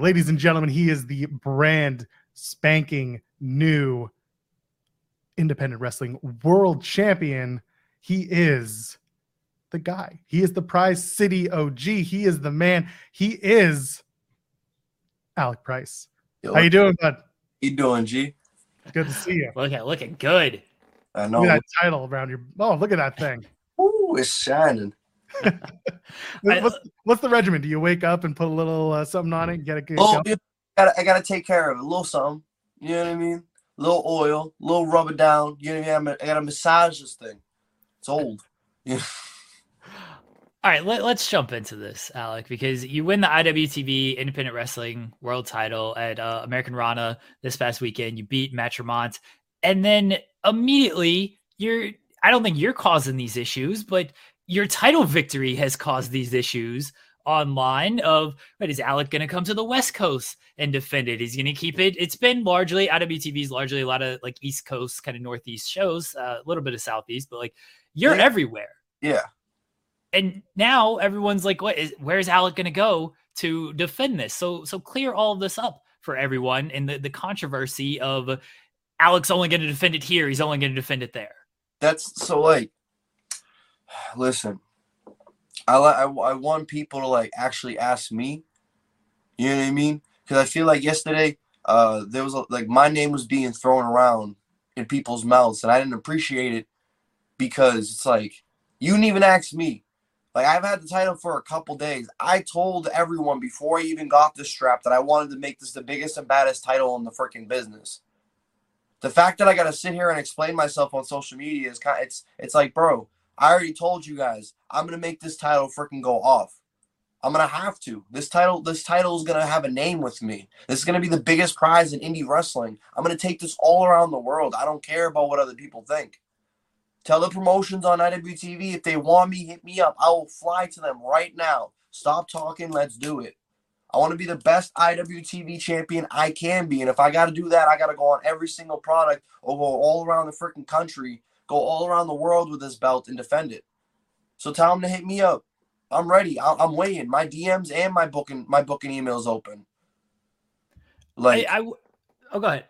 Ladies and gentlemen, he is the brand spanking new independent wrestling world champion. He is the guy. He is the Prize City OG. He is the man. He is Alec Price. Yo, How you doing, bud? You doing, G? Good to see you. Look at looking good. I know. Look at that title around your. Oh, look at that thing. Ooh, it's shining. what's, what's, the regimen? Do you wake up and put a little uh, something on it? Get it. Oh, I gotta, I gotta take care of it. A little something. You know what I mean? A little oil, a little rub it down. You know what I mean? I gotta massage this thing. It's old. Yeah. All right, let, us jump into this, Alec, because you win the IWTV Independent Wrestling World Title at uh, Americanrana this past weekend. You beat Matt Tremont, and then immediately you're. I don't think you're causing these issues, but your title victory has caused these issues online of what is Alec going to come to the West Coast and defend it? He's going to keep it. It's been largely IWTV's largely a lot of like East Coast kind of Northeast shows, uh, a little bit of Southeast, but like you're yeah. everywhere. Yeah. And now everyone's like, what is where's Alec going to go to defend this? So so clear all of this up for everyone and the the controversy of Alec's only going to defend it here. He's only going to defend it there. That's so like listen, I, I, I want people to like actually ask me. You know what I mean? Because I feel like yesterday, uh, there was a, like my name was being thrown around in people's mouths, and I didn't appreciate it because it's like you didn't even ask me. Like I've had the title for a couple days. I told everyone before I even got this strap that I wanted to make this the biggest and baddest title in the freaking business. The fact that I got to sit here and explain myself on social media is kind of, it's it's like, bro, I already told you guys I'm gonna make this title freaking go off. I'm gonna have to. This title, this title is gonna have a name with me. This is gonna be the biggest prize in indie wrestling. I'm gonna take this all around the world. I don't care about what other people think. Tell the promotions on IWTV if they want me, hit me up. I will fly to them right now. Stop talking. Let's do it. I want to be the best IWTV champion I can be. And if I got to do that, I got to go on every single product over all around the freaking country go all around the world with this belt and defend it. So tell him to hit me up. I'm ready. I'm waiting. My DMs and my booking my booking emails open. Like I, I oh go ahead.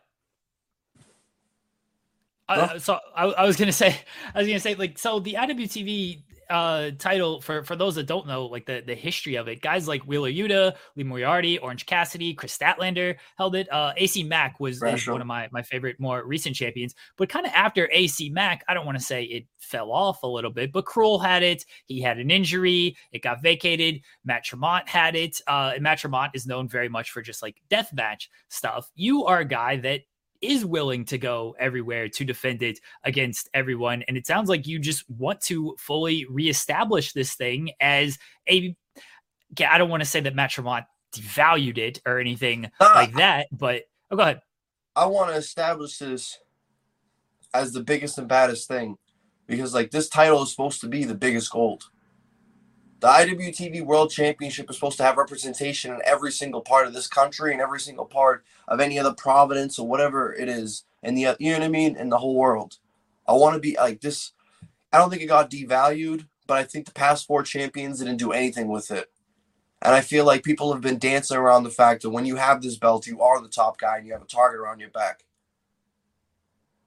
Uh, huh? so I, I was gonna say, I was gonna say, like, so the IWTV uh, title for for those that don't know like the the history of it. Guys like Wheeler Yuta, Lee Moriarty, Orange Cassidy, Kris Statlander held it. Uh, AC Mack was, one of my my favorite more recent champions. But kind of after AC Mack, I don't want to say it fell off a little bit, but Krule had it. He had an injury. It got vacated. Matt Tremont had it. Uh, and Matt Tremont is known very much for just like death match stuff. You are a guy that is willing to go everywhere to defend it against everyone. And it sounds like you just want to fully reestablish this thing as a. I don't want to say that Matt Tremont devalued it or anything uh, like that, but oh, go ahead. I want to establish this as the biggest and baddest thing because, like, this title is supposed to be the biggest gold. The IWTV World Championship is supposed to have representation in every single part of this country and every single part of any other province or whatever it is in the you know what I mean in the whole world. I want to be like this. I don't think it got devalued, but I think the past four champions didn't do anything with it. And I feel like people have been dancing around the fact that when you have this belt, you are the top guy and you have a target around your back.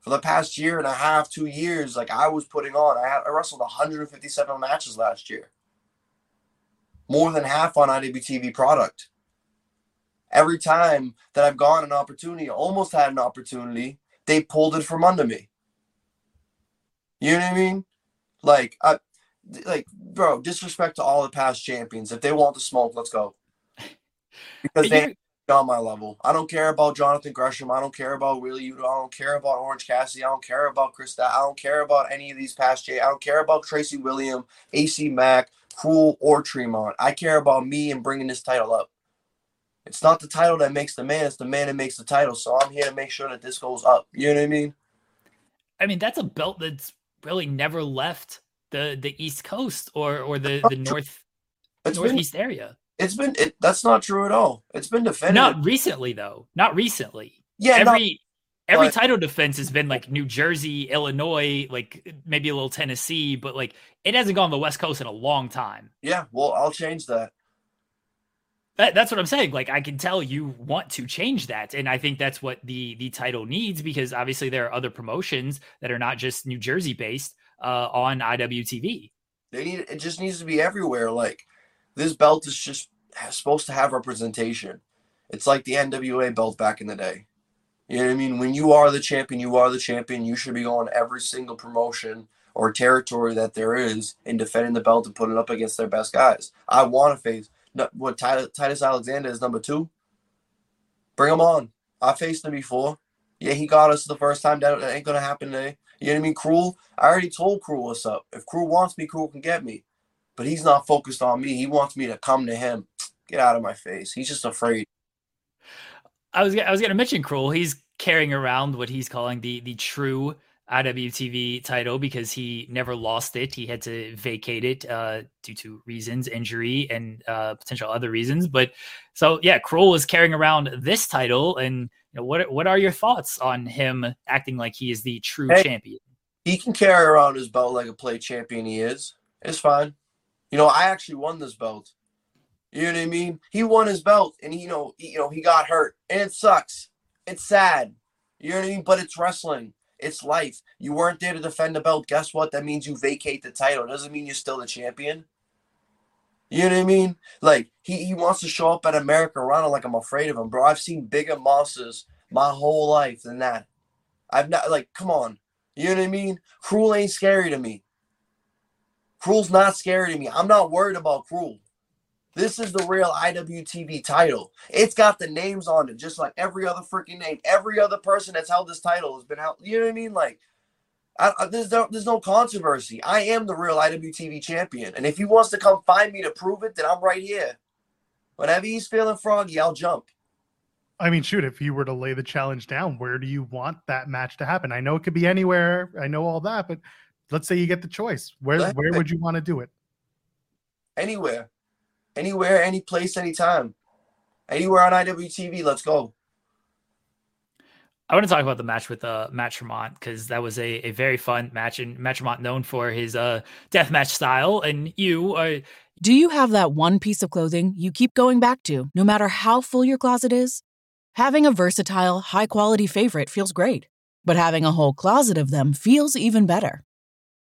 For the past year and a half, two years, like I was putting on, I had I wrestled 157 matches last year more than half on IWTV product. Every time that I've gone an opportunity, almost had an opportunity, they pulled it from under me. You know what I mean? Like, I, like, bro, disrespect to all the past champions. If they want the smoke, let's go. Because they on my level. I don't care about Jonathan Gresham. I don't care about Wheeler Yuta. I don't care about Orange Cassidy. I don't care about Krista. I don't care about any of these past J. I don't care about Tracy William, AC Mack, Krule, or Tremont. I care about me and bringing this title up. It's not the title that makes the man, it's the man that makes the title. So I'm here to make sure that this goes up. You know what I mean? I mean, that's a belt that's really never left the the East Coast or or the, the North it's Northeast been, area. It's been it, that's not true at all. It's been defended. Not recently though. Not recently. Yeah, every every but, title defense has been like New Jersey, Illinois, like maybe a little Tennessee, but like it hasn't gone the West Coast in a long time. Yeah, well, I'll change that. That, that's what I'm saying. Like I can tell you want to change that, and I think that's what the the title needs because obviously there are other promotions that are not just New Jersey based uh, on IWTV. They need it. Just needs to be everywhere. Like this belt is just supposed to have representation. It's like the NWA belt back in the day. You know what I mean? When you are the champion, you are the champion. You should be going every single promotion or territory that there is in defending the belt and putting it up against their best guys. I want to face what Titus Alexander is number two. Bring him on. I faced him before. Yeah, he got us the first time. That ain't gonna happen today. You know what I mean? Krule. I already told Krule what's up. If Krule wants me, Krule can get me. But he's not focused on me. He wants me to come to him. Get out of my face. He's just afraid. I was I was gonna mention Krule. He's carrying around what he's calling the the true IWTV title because he never lost it. He had to vacate it uh, due to reasons, injury, and uh, potential other reasons. But so yeah, Krule is carrying around this title, and you know, what what are your thoughts on him acting like he is the true hey, champion? He can carry around his belt like a play champion. He is. It's fine. You know, I actually won this belt. You know what I mean? He won his belt, and he, you know, he, you know, he got hurt, and it sucks. It's sad. You know what I mean? But it's wrestling. It's life. You weren't there to defend the belt. Guess what? That means you vacate the title. It doesn't mean you're still the champion. You know what I mean? Like he, he wants to show up at Americanrana like I'm afraid of him, bro. I've seen bigger monsters my whole life than that. I've not like, come on. You know what I mean? Krule ain't scary to me. Krule's not scary to me. I'm not worried about Krule. This is the real IWTV title. It's got the names on it, just like every other freaking name. Every other person that's held this title has been held. You know what I mean? Like, I, I, there's no there's no controversy. I am the real IWTV champion, and if he wants to come find me to prove it, then I'm right here. Whenever he's feeling froggy, I'll jump. I mean, shoot, if you were to lay the challenge down, where do you want that match to happen? I know it could be anywhere. I know all that, but let's say you get the choice. Where where would you want to do it? Anywhere anywhere, any place, anytime. Anywhere on IWTV, let's go. I want to talk about the match with uh, Matt Tremont because that was a, a very fun match, and Matt Tremont known for his uh, death match style. And you, uh, do you have that one piece of clothing you keep going back to, no matter how full your closet is? Having a versatile, high quality favorite feels great, but having a whole closet of them feels even better.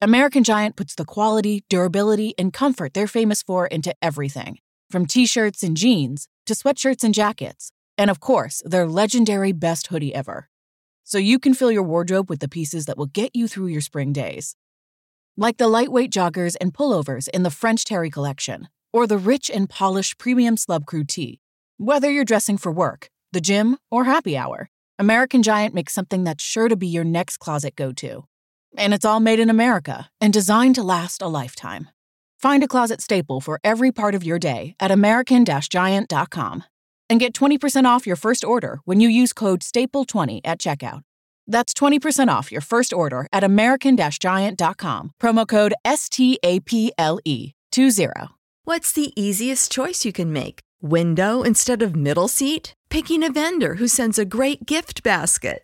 American Giant puts the quality, durability, and comfort they're famous for into everything from t shirts and jeans to sweatshirts and jackets, and of course, their legendary best hoodie ever. So you can fill your wardrobe with the pieces that will get you through your spring days. Like the lightweight joggers and pullovers in the French Terry collection, or the rich and polished premium Slub Crew tee. Whether you're dressing for work, the gym, or happy hour, American Giant makes something that's sure to be your next closet go to. And it's all made in America and designed to last a lifetime. Find a closet staple for every part of your day at American Giant.com and get 20% off your first order when you use code STAPLE20 at checkout. That's 20% off your first order at American Giant.com. Promo code STAPLE20. What's the easiest choice you can make? Window instead of middle seat? Picking a vendor who sends a great gift basket?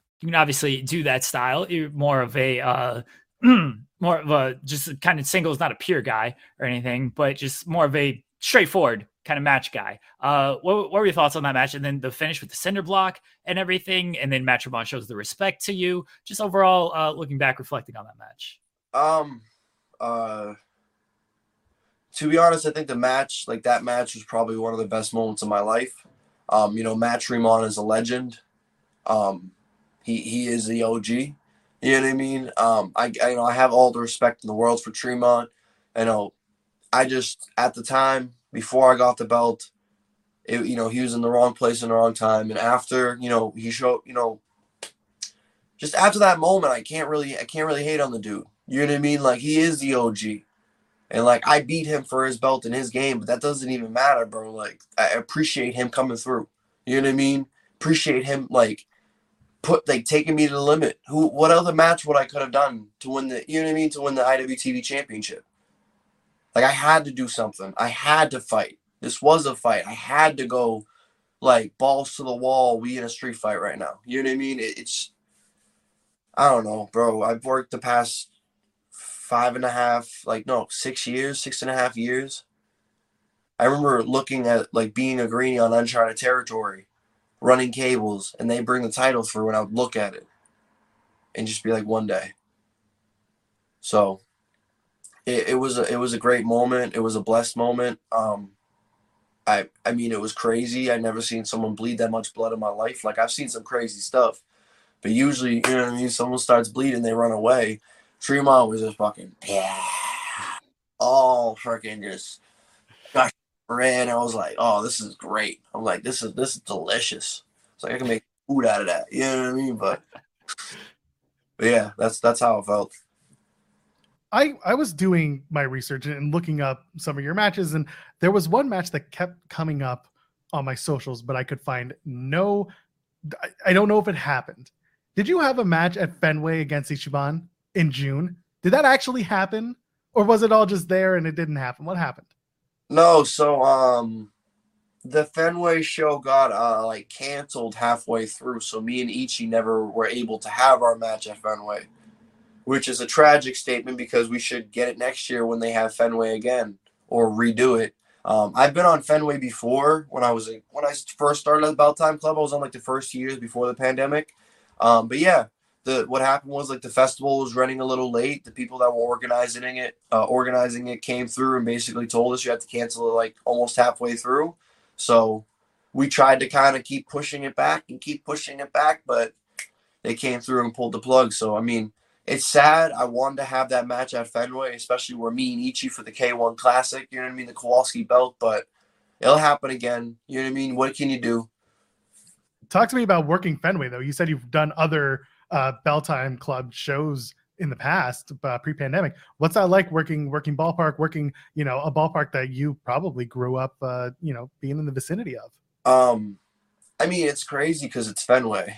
You can obviously do that style. You're more of a... Uh more of a just kind of singles, not a pure guy or anything, but just more of a straightforward kind of match guy. Uh, what, what were your thoughts on that match? And then the finish with the cinder block and everything, and then Matt Tremont shows the respect to you. Just overall, uh, looking back, reflecting on that match. Um, uh, to be honest, I think the match, like that match, was probably one of the best moments of my life. Um, you know, Matt Tremont is a legend. Um, he he is the OG. You know what I mean? Um, I, I you know I have all the respect in the world for Tremont. You know, I just at the time before I got the belt, it, you know, he was in the wrong place in the wrong time, and after you know he showed you know, just after that moment, I can't really I can't really hate on the dude. You know what I mean? Like he is the OG. And like I beat him for his belt in his game, but that doesn't even matter, bro. Like I appreciate him coming through. You know what I mean? Appreciate him like put like taking me to the limit. Who what other match would I could have done to win the you know what I mean to win the IWTV championship? Like I had to do something. I had to fight. This was a fight. I had to go like balls to the wall. We in a street fight right now. You know what I mean? It, it's I don't know, bro. I've worked the past five and a half, like no, six years, six and a half years. I remember looking at like being a greenie on uncharted territory, running cables, and they bring the title through, and I would look at it and just be like, one day. So it, it was a it was a great moment. It was a blessed moment. Um, I I mean, it was crazy. I never seen someone bleed that much blood in my life. Like I've seen some crazy stuff, but usually, you know what I mean. Someone starts bleeding, they run away. Tremont was just fucking yeah, all freaking just gosh ran. I was like, oh, this is great. I'm like, this is this is delicious. It's like I can make food out of that. You know what I mean? But, but yeah, that's that's how it felt. I I was doing my research and looking up some of your matches, and there was one match that kept coming up on my socials, but I could find no. I, I don't know if it happened. Did you have a match at Fenway against Ichiban? in June. Did that actually happen, or was it all just there and it didn't happen? What happened? No, so um, the Fenway show got uh like canceled halfway through, so me and Ichi never were able to have our match at Fenway, which is a tragic statement because we should get it next year when they have Fenway again or redo it. Um, I've been on Fenway before when I was when I first started at Bell Time Club. I was on like the first years before the pandemic. Um, but yeah, the what happened was like the festival was running a little late. The people that were organizing it, uh, organizing it, came through and basically told us you have to cancel it like almost halfway through. So we tried to kind of keep pushing it back and keep pushing it back, but they came through and pulled the plug. So I mean, it's sad. I wanted to have that match at Fenway, especially where me and Ichi for the K1 Classic. You know what I mean, the Kowalski belt, but it'll happen again. You know what I mean? What can you do? Talk to me about working Fenway though. You said you've done other uh, Bell Time Club shows in the past, uh, pre-pandemic. What's that like working working ballpark, working you know a ballpark that you probably grew up, uh, you know, being in the vicinity of? Um, I mean, it's crazy because it's Fenway.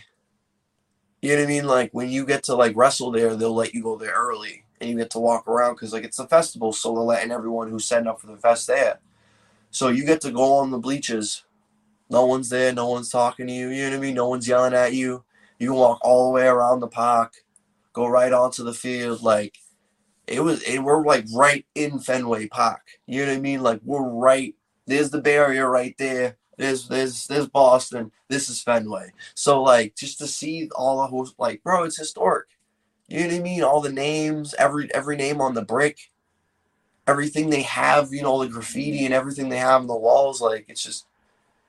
You know what I mean? Like when you get to like wrestle there, they'll let you go there early, and you get to walk around because like it's a festival, so they're letting everyone who's setting up for the fest there. So you get to go on the bleachers. No one's there. No one's talking to you. You know what I mean? No one's yelling at you you can walk all the way around the park, go right onto the field. Like it was, it, we're like right in Fenway Park. You know what I mean? Like we're right. There's the barrier right there. There's there's there's Boston. This is Fenway. So like just to see all the host, like bro, it's historic. You know what I mean? All the names, every every name on the brick, everything they have, you know, the graffiti and everything they have on the walls. Like it's just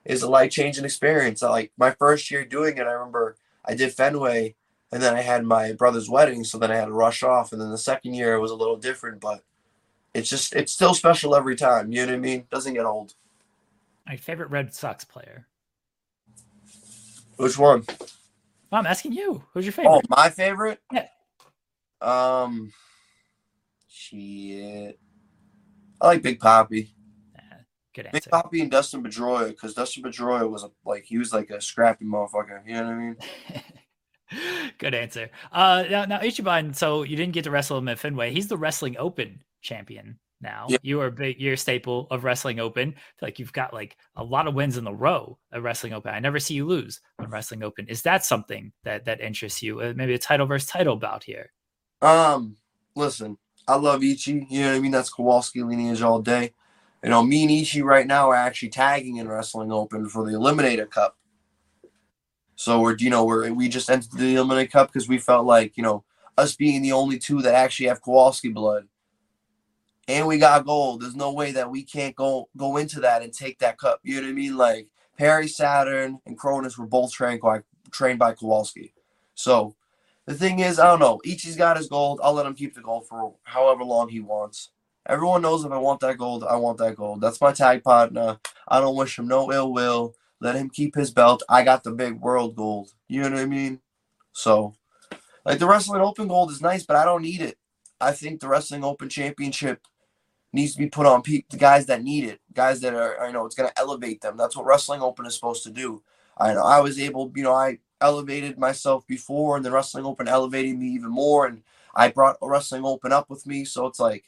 is a life changing experience. Like my first year doing it, I remember I did Fenway, and then I had my brother's wedding, so then I had to rush off. And then the second year it was a little different, but it's just it's still special every time. You know what I mean? Doesn't get old. My favorite Red Sox player. Which one? I'm asking you. Who's your favorite? Oh, my favorite? Yeah. Um, shit. I like Big Papi. Good answer. And Dustin Pedroia, because Dustin Pedroia was a, like he was like a scrappy motherfucker. You know what I mean? Good answer. Uh, now, now Ichiban. So you didn't get to wrestle him at Fenway. He's the Wrestling Open champion now. Yep. You are a big, you're a staple of Wrestling Open. Like you've got like a lot of wins in the row at Wrestling Open. I never see you lose on Wrestling Open. Is that something that that interests you? Uh, maybe a title versus title bout here. Um, listen, I love Ichi. You know what I mean? That's Kowalski lineage all day. You know, me and Ichi right now are actually tagging in Wrestling Open for the Eliminator Cup. So we're, you know, we're we just entered the Eliminator Cup because we felt like, you know, us being the only two that actually have Kowalski blood, and we got gold. There's no way that we can't go go into that and take that cup. You know what I mean? Like Perry Saturn and Kronus were both trained by trained by Kowalski. So the thing is, I don't know. Ichi's got his gold. I'll let him keep the gold for however long he wants. Everyone knows if I want that gold, I want that gold. That's my tag partner. I don't wish him no ill will. Let him keep his belt. I got the big world gold. You know what I mean? So, like the Wrestling Open gold is nice, but I don't need it. I think the Wrestling Open Championship needs to be put on pe- the guys that need it, guys that are, you know, it's going to elevate them. That's what Wrestling Open is supposed to do. I know I was able, you know, I elevated myself before, and the Wrestling Open elevated me even more, and I brought Wrestling Open up with me. So it's like,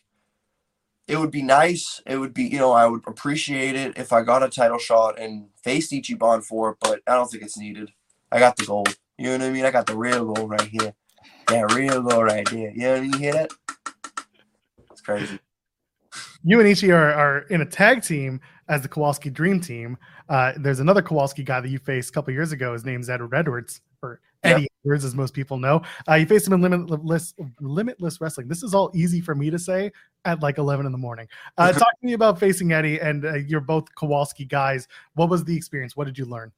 it would be nice. It would be, you know, I would appreciate it if I got a title shot and faced Ichiban for it, but I don't think it's needed. I got the gold. You know what I mean? I got the real gold right here. That real gold right there. You know what I mean? You hear that? It's crazy. You and Ichi are, are in a tag team as the Kowalski Dream Team. Uh, there's another Kowalski guy that you faced a couple years ago. His name's Edward Edwards, Eddie Yeah. Edwards, as most people know. Uh, you faced him in Limitless Limitless Wrestling. This is all easy for me to say at like 11 in the morning. Uh, talk to me about facing Eddie, and uh, you're both Kowalski guys. What was the experience? What did you learn?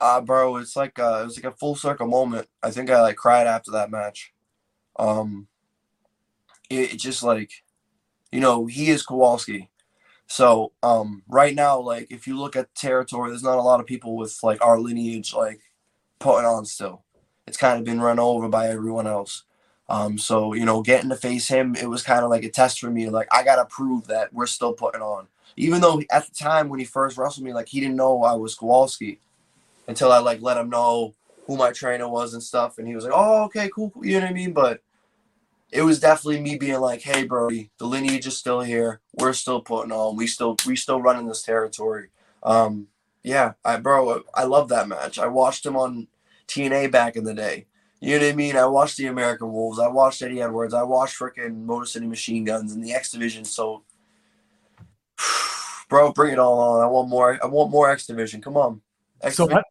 Uh, bro, it's like uh, it was like a full circle moment. I think I like cried after that match. Um, it, it just like, you know, he is Kowalski. So um, right now, like if you look at territory, there's not a lot of people with like our lineage like putting on still. It's kind of been run over by everyone else. Um, so you know, getting to face him, it was kind of like a test for me. Like I gotta prove that we're still putting on, even though at the time when he first wrestled me, like he didn't know I was Kowalski until I like let him know who my trainer was and stuff, and he was like, "Oh, okay, cool." cool," You know what I mean? But it was definitely me being like, "Hey, Brody, the lineage is still here. We're still putting on. We still we still running this territory." Um, yeah, I bro, I love that match. I watched him on TNA back in the day. You know what I mean? I watched the American Wolves. I watched Eddie Edwards. I watched freaking Motor City Machine Guns and the X Division. So, bro, bring it all on. I want more. I want more X Division. Come on, X So Division.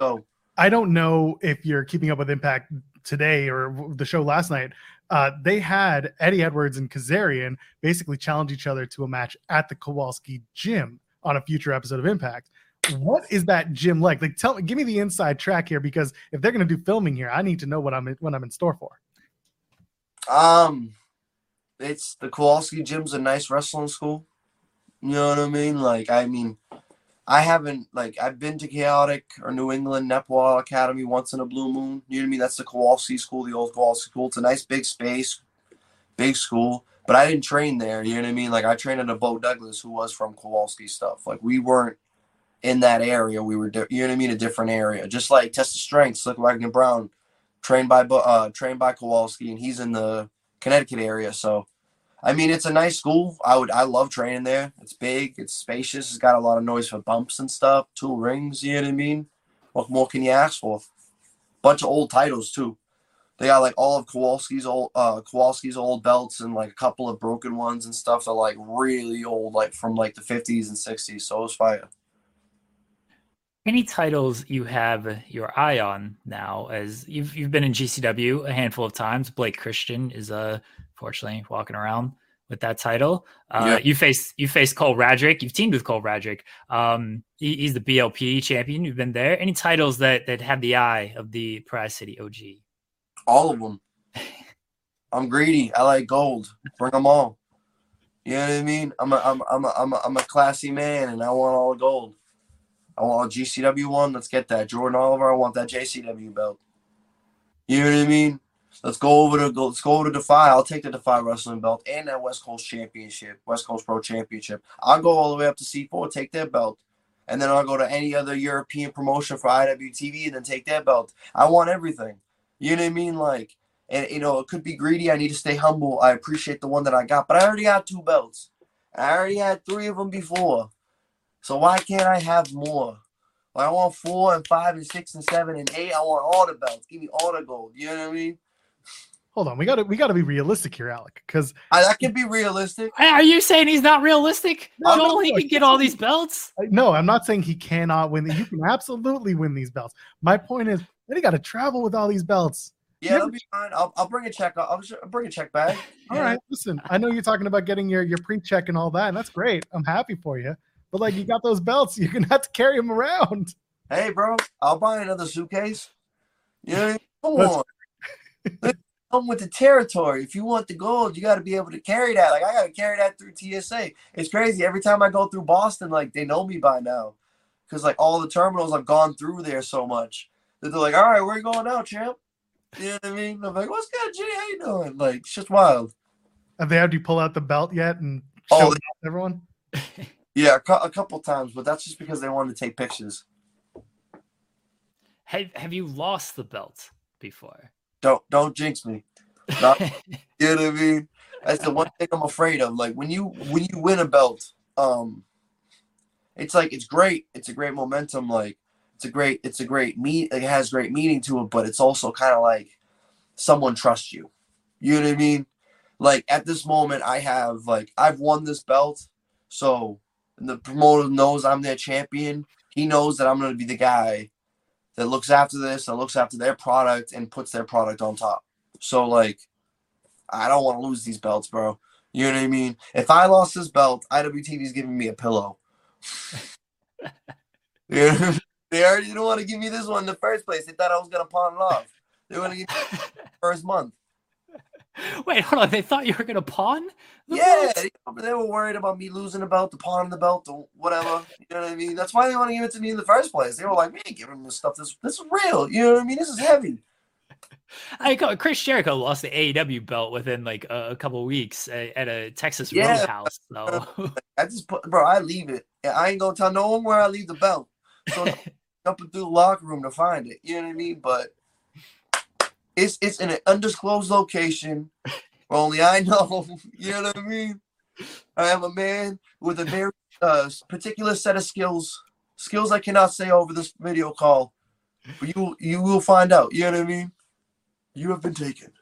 I, Go. I don't know if you're keeping up with Impact today or the show last night. Uh, they had Eddie Edwards and Kazarian basically challenge each other to a match at the Kowalski gym on a future episode of Impact. What is that gym like? Like, tell me, give me the inside track here because if they're going to do filming here, I need to know what I'm what I'm in store for. Um, it's the Kowalski Gym's a nice wrestling school. You know what I mean? Like, I mean, I haven't like I've been to Chaotic or New England Nepal Academy once in a blue moon. You know what I mean? That's the Kowalski school, the old Kowalski school. It's a nice big space, big school. But I didn't train there. You know what I mean? Like I trained under Bo Douglas, who was from Kowalski stuff. Like we weren't in that area. We were, di- you know what I mean? A different area. Just like Test of Strength, Slick Wagner Brown, trained by uh trained by Kowalski, and he's in the Connecticut area. So, I mean, it's a nice school. I would, I love training there. It's big, it's spacious, it's got a lot of noise for bumps and stuff. Two rings, you know what I mean? What more can you ask for? Bunch of old titles too. They got like all of Kowalski's old, uh, Kowalski's old belts and like a couple of broken ones and stuff. They're like really old, like from like the fifties and sixties. So it was fire. Any titles you have your eye on now? As you've you've been in GCW a handful of times. Blake Christian is uh fortunately walking around with that title. Uh, Yeah. You face you faced Cole Radrick. You've teamed with Cole Radrick. Um, he- he's the BLP champion. You've been there. Any titles that that have the eye of the Prize City OG? All of them. I'm greedy. I like gold. Bring them all. You know what I mean? I'm a, I'm, I'm, a, I'm, a, I'm a classy man, and I want all the gold. I want a GCW one. Let's get that. Jordan Oliver. I want that JCW belt. You know what I mean? Let's go over to go. Let's go over to Defy. I'll take the Defy Wrestling belt and that West Coast Championship, West Coast Pro Championship. I'll go all the way up to C4, take their belt, and then I'll go to any other European promotion for IWTV and then take their belt. I want everything. You know what I mean? Like, and you know, it could be greedy. I need to stay humble. I appreciate the one that I got, but I already got two belts. I already had three of them before. So why can't I have more? Like, I want four and five and six and seven and eight. I want all the belts. Give me all the gold. You know what I mean? Hold on, we got to we got to be realistic here, Alec, because I, that can be realistic. Are you saying he's not realistic? No, Joel, no, he can get all these belts. Uh, no, I'm not saying he cannot win. You can absolutely win these belts. My point is, then he got to travel with all these belts. Yeah, Yeah. that'll be fine. I'll, I'll bring a check. I'll, I'll bring a check bag. All right, listen, I know you're talking about getting your your pre-check and all that, and that's great. I'm happy for you. But like, you got those belts, you're gonna have to carry them around. Hey, bro, I'll buy another suitcase. You know, what I mean? come That's- on. come with the territory. If you want the gold, you got to be able to carry that. Like I got to carry that through TSA. It's crazy. Every time I go through Boston, like they know me by now, because like all the terminals I've gone through there so much that they're like, "All right, where you going now, champ?" You know what I mean? I'm like, "What's good, G? How you doing?" Like it's just wild. Have they had you pull out the belt yet and Oh, show they- everyone? Yeah, a, cou- a couple times, but that's just because they wanted to take pictures. Have Have you lost the belt before? Don't don't jinx me. Not- You know what I mean? That's the one thing I'm afraid of. Like when you when you win a belt, um, it's like it's great. It's a great momentum. Like it's a great it's a great meet. It has great meaning to it, but it's also kind of like someone trusts you. You know what I mean? Like at this moment, I have like I've won this belt, so the promoter knows I'm their champion. He knows that I'm gonna be the guy that looks after this, that looks after their product, and puts their product on top. So like, I don't want to lose these belts, bro. You know what I mean? If I lost this belt, IWTV's giving me a pillow. yeah, they already didn't want to give me this one in the first place. They thought I was gonna pawn it off. They want to give me first month. Wait, hold on. They thought you were gonna pawn? the Yeah, belt? they, were worried about me losing the belt, the pawn the belt, or whatever. You know what I mean? That's why they want to give it to me in the first place. They were like, "Man, give them this stuff. This this is real." You know what I mean? This is heavy. I go, Chris Jericho lost the AEW belt within like a, a couple weeks at, at a Texas Yeah. Roadhouse. So I just put, bro. I leave it. I ain't gonna tell no one where I leave the belt. So jumping through the locker room to find it. You know what I mean? But it's it's in an undisclosed location. Where only I know. You know what I mean? I am a man with a very uh, particular set of skills. Skills I cannot say over this video call. But you you will find out. You know what I mean? You have been taken.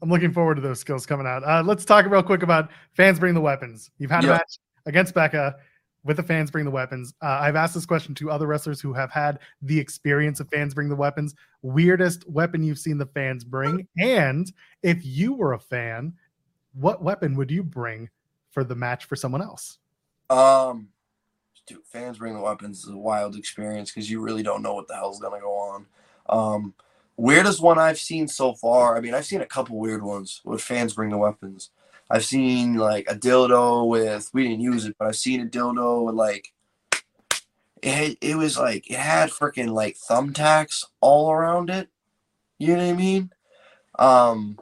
I'm looking forward to those skills coming out. Uh, let's talk real quick about fans bring the weapons. You've had a match against Becca with the fans bring the weapons. Uh, I've asked this question to other wrestlers who have had the experience of fans bring the weapons. Weirdest weapon you've seen the fans bring, and if you were a fan, what weapon would you bring for the match for someone else? Um, dude, fans bring the weapons is a wild experience because you really don't know what the hell's gonna go on. Um, weirdest one I've seen so far. I mean, I've seen a couple weird ones with fans bring the weapons. I've seen like a dildo with we didn't use it, but I've seen a dildo with like it. It was like it had freaking like thumbtacks all around it. You know what I mean? Um,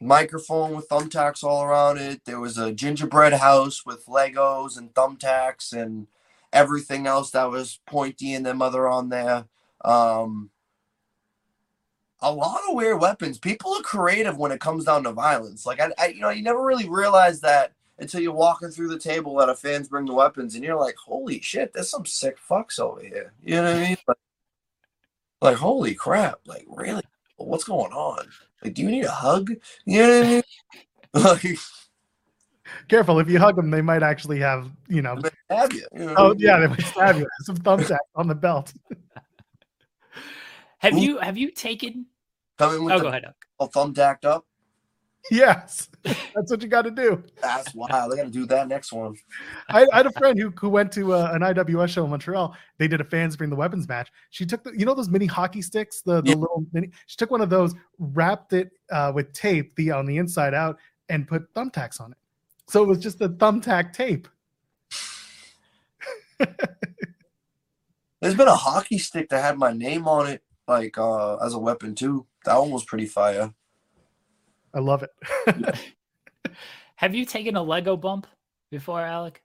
microphone with thumbtacks all around it. There was a gingerbread house with Legos and thumbtacks and everything else that was pointy and them other on there. Um, a lot of weird weapons. People are creative when it comes down to violence. Like I, I, you know, you never really realize that until you're walking through the table at a fans bring the weapons, and you're like, "Holy shit, there's some sick fucks over here." You know what I mean? Like, like holy crap! Like really, what's going on? Like, do you need a hug? You know what I mean? like, Careful, if you hug them, they might actually have, you know. they have you. you know? Oh yeah, they might stab you. Some thumbtacks on the belt. have Ooh. you have you taken? Coming with Oh, the go ahead. Doc. all thumbtacked up. Yes, that's what you got to do. That's wild. They got to do that next one. I, I had a friend who, who went to uh, an IWS show in Montreal. They did a fans bring the weapons match. She took the, you know, those mini hockey sticks, the, the Yeah. little mini. She took one of those, wrapped it uh, with tape, the on the inside out, and put thumbtacks on it. So it was just the thumbtack tape. There's been a hockey stick that had my name on it, like uh as a weapon too. That one was pretty fire. I love it. Have you taken a Lego bump before, Alec?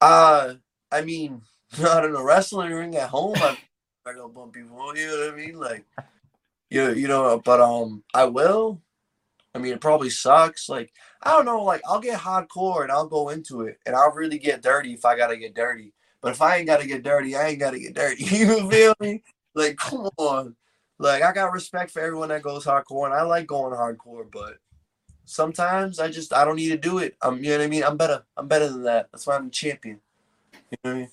Uh, I mean, not in a wrestling ring at home. I've I go bump before. You know what I mean? Like, you you know, but um, I will. I mean, it probably sucks. Like, I don't know. Like, I'll get hardcore and I'll go into it, and I'll really get dirty if I gotta get dirty. But if I ain't gotta get dirty, I ain't gotta get dirty. You feel me? Like, come on. Like, I got respect for everyone that goes hardcore, and I like going hardcore. But sometimes I just I don't need to do it. I'm, you know what I mean? I'm better. I'm better than that. That's why I'm the champion. You know what I mean?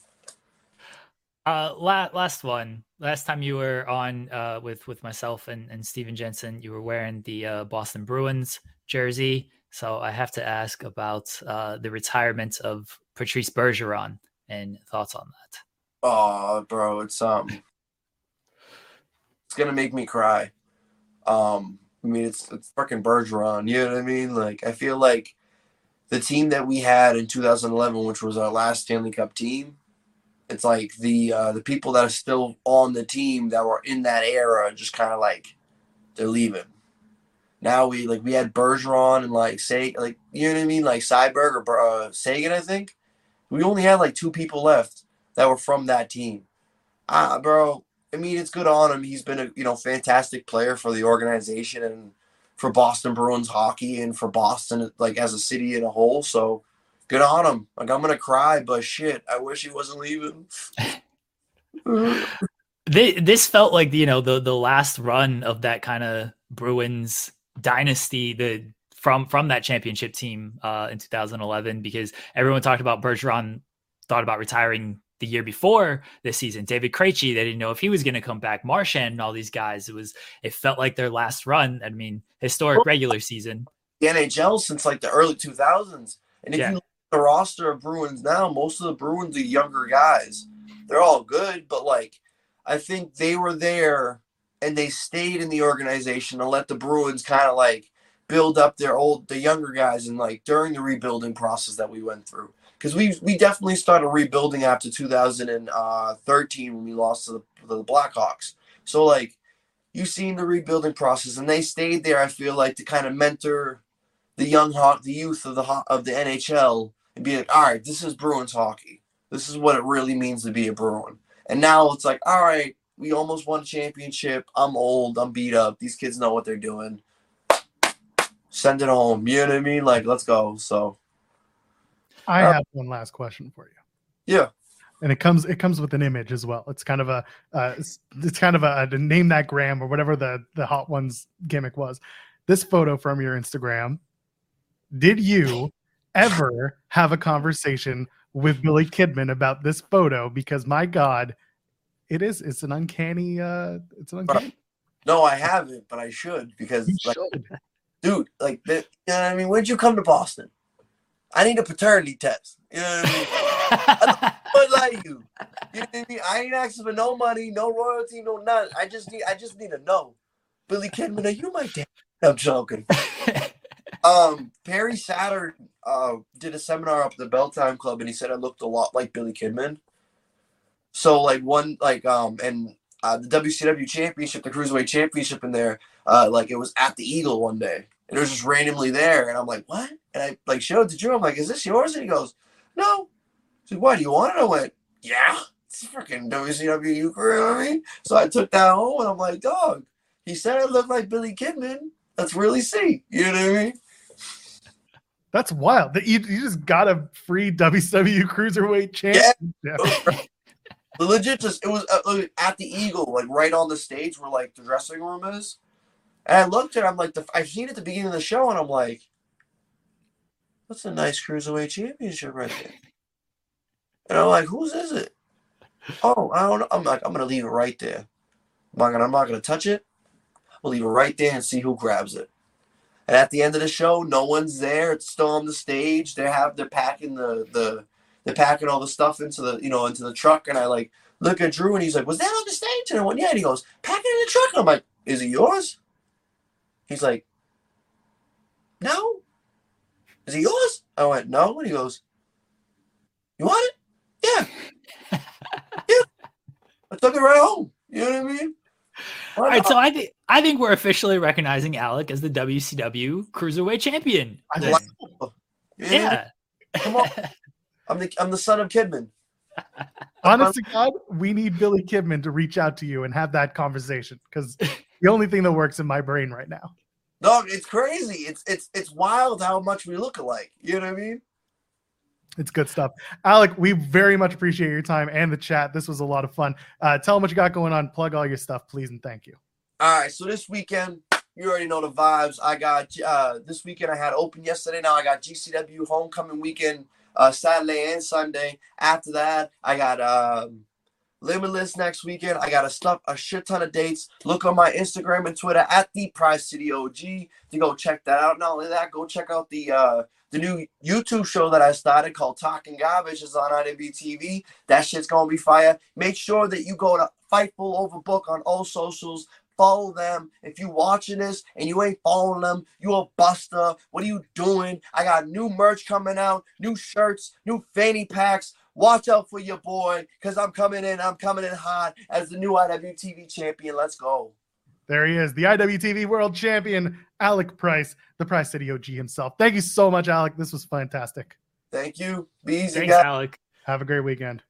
Uh, la- last one. Last time you were on uh, with with myself and, and Steven Jensen, you were wearing the uh, Boston Bruins jersey. So I have to ask about uh, the retirement of Patrice Bergeron and thoughts on that. Oh, bro, it's um, it's gonna make me cry. Um, I mean, it's it's fucking Bergeron. You know what I mean? Like, I feel like the team that we had in 2011, which was our last Stanley Cup team, it's like the uh, the people that are still on the team that were in that era just kind of like they're leaving. Now we like we had Bergeron and like say like you know what I mean like Cyberg or uh, Seguin I think we only had like two people left that were from that team. Ah, bro. I mean, it's good on him. He's been a you know fantastic player for the organization and for Boston Bruins hockey and for Boston like as a city in a whole. So good on him. Like I'm gonna cry, but shit, I wish he wasn't leaving. this felt like you know the the last run of that kind of Bruins dynasty. The from from that championship team uh, in 2011 because everyone talked about Bergeron thought about retiring the year before this season. David Krejci, they didn't know if he was going to come back. Marchand and all these guys. It was it felt like their last run. I mean, historic regular season. The NHL since like the early 2000s. And if yeah. you look at the roster of Bruins now, most of the Bruins are younger guys. They're all good, but like I think they were there and they stayed in the organization and let the Bruins kind of like build up their old the younger guys and like during the rebuilding process that we went through because we we definitely started rebuilding after 2013 when we lost to the, the Blackhawks. So like you've seen the rebuilding process, and they stayed there. I feel like to kind of mentor the young hawk, the youth of the of the NHL, and be like, all right, this is Bruins hockey. This is what it really means to be a Bruin. And now it's like, all right, we almost won a championship. I'm old. I'm beat up. These kids know what they're doing. Send it home. You know what I mean? Like, let's go. So I uh, have one last question for you. Yeah. And it comes it comes with an image as well. It's kind of a uh, it's, it's kind of a, a name that gram or whatever the the hot ones gimmick was. This photo from your Instagram. Did you ever have a conversation with Billy Kidman about this photo? Because my God, it is it's an uncanny uh it's an uncanny. No, I haven't, but I should because like, should. dude, like you know what I mean. When'd you come to Boston? I need a paternity test. You know what I mean? I don't like you. You know what I mean? I ain't asking for no money, no royalty, no none. I just need I just need to know. Billy Kidman, are you my dad? I'm joking. um, Perry Saturn uh, did a seminar up at the Bell Time Club, and he said I looked a lot like Billy Kidman. So like one like um and uh, the WCW championship, the cruiserweight championship in there, uh, like it was at the Eagle one day and it was just randomly there. And I'm like, what? And I like showed it to Drew. I'm like, is this yours? And he goes, no. He's like, why do you want it? I went, yeah, it's freaking WCW. You know what I mean? So I took that home and I'm like, dog. He said I look like Billy Kidman. Let's really see. You know what I mean? That's wild. That you, you just got a free WCW Cruiserweight championship. Yeah. Legit, just it was uh, at the Eagle, like right on the stage where like the dressing room is. And I looked at it, I'm like, the, I've seen it at the beginning of the show, and I'm like, that's a nice cruiserweight championship right there. And I'm like, whose is it? Oh, I don't know. I'm like, I'm gonna leave it right there. I'm not gonna, I'm not gonna touch it. We'll leave it right there and see who grabs it. And at the end of the show, no one's there. It's still on the stage. They have they're packing the the they're packing all the stuff into the you know into the truck. And I like look at Drew and he's like, "Was that on the stage?" And I went, "Yeah." And he goes, "Pack it in the truck." And I'm like, "Is it yours?" He's like, No. Is it yours? I went, No. And he goes, You want it? Yeah. yeah. I took it right home. You know what I mean? All right, so I think I think we're officially recognizing Alec as the WCW Cruiserweight Champion. I like yeah. Come on. I'm the I'm the son of Kidman. Honest to God, we need Billy Kidman to reach out to you and have that conversation because the only thing that works in my brain right now. Dog, it's crazy. It's it's it's wild how much we look alike. You know what I mean? It's good stuff. Alec, we very much appreciate your time and the chat. This was a lot of fun. Uh, tell them what you got going on. Plug all your stuff, please, and thank you. All right. So this weekend, you already know the vibes. I got uh, this weekend. I had open yesterday. Now I got GCW homecoming weekend uh, Saturday and Sunday. After that, I got um, Limitless next weekend. I got a stuff a shit ton of dates. Look on my Instagram and Twitter at the Prize City OG to go check that out. Not only that, go check out the uh the new YouTube show that I started called Talking Garbage is on IWTV. That shit's gonna be fire. Make sure that you go to Fightful Overbook on all socials. follow them, if you watching this and you ain't following them, you a buster. What are you doing? I got new merch coming out, new shirts, new fanny packs. Watch out for your boy, because I'm coming in. I'm coming in hot as the new IWTV champion. Let's go. There he is, the IWTV World Champion, Alec Price, the Price City OG himself. Thank you so much, Alec. This was fantastic. Thank you. Be easy, Thanks, guys. Alec. Have a great weekend.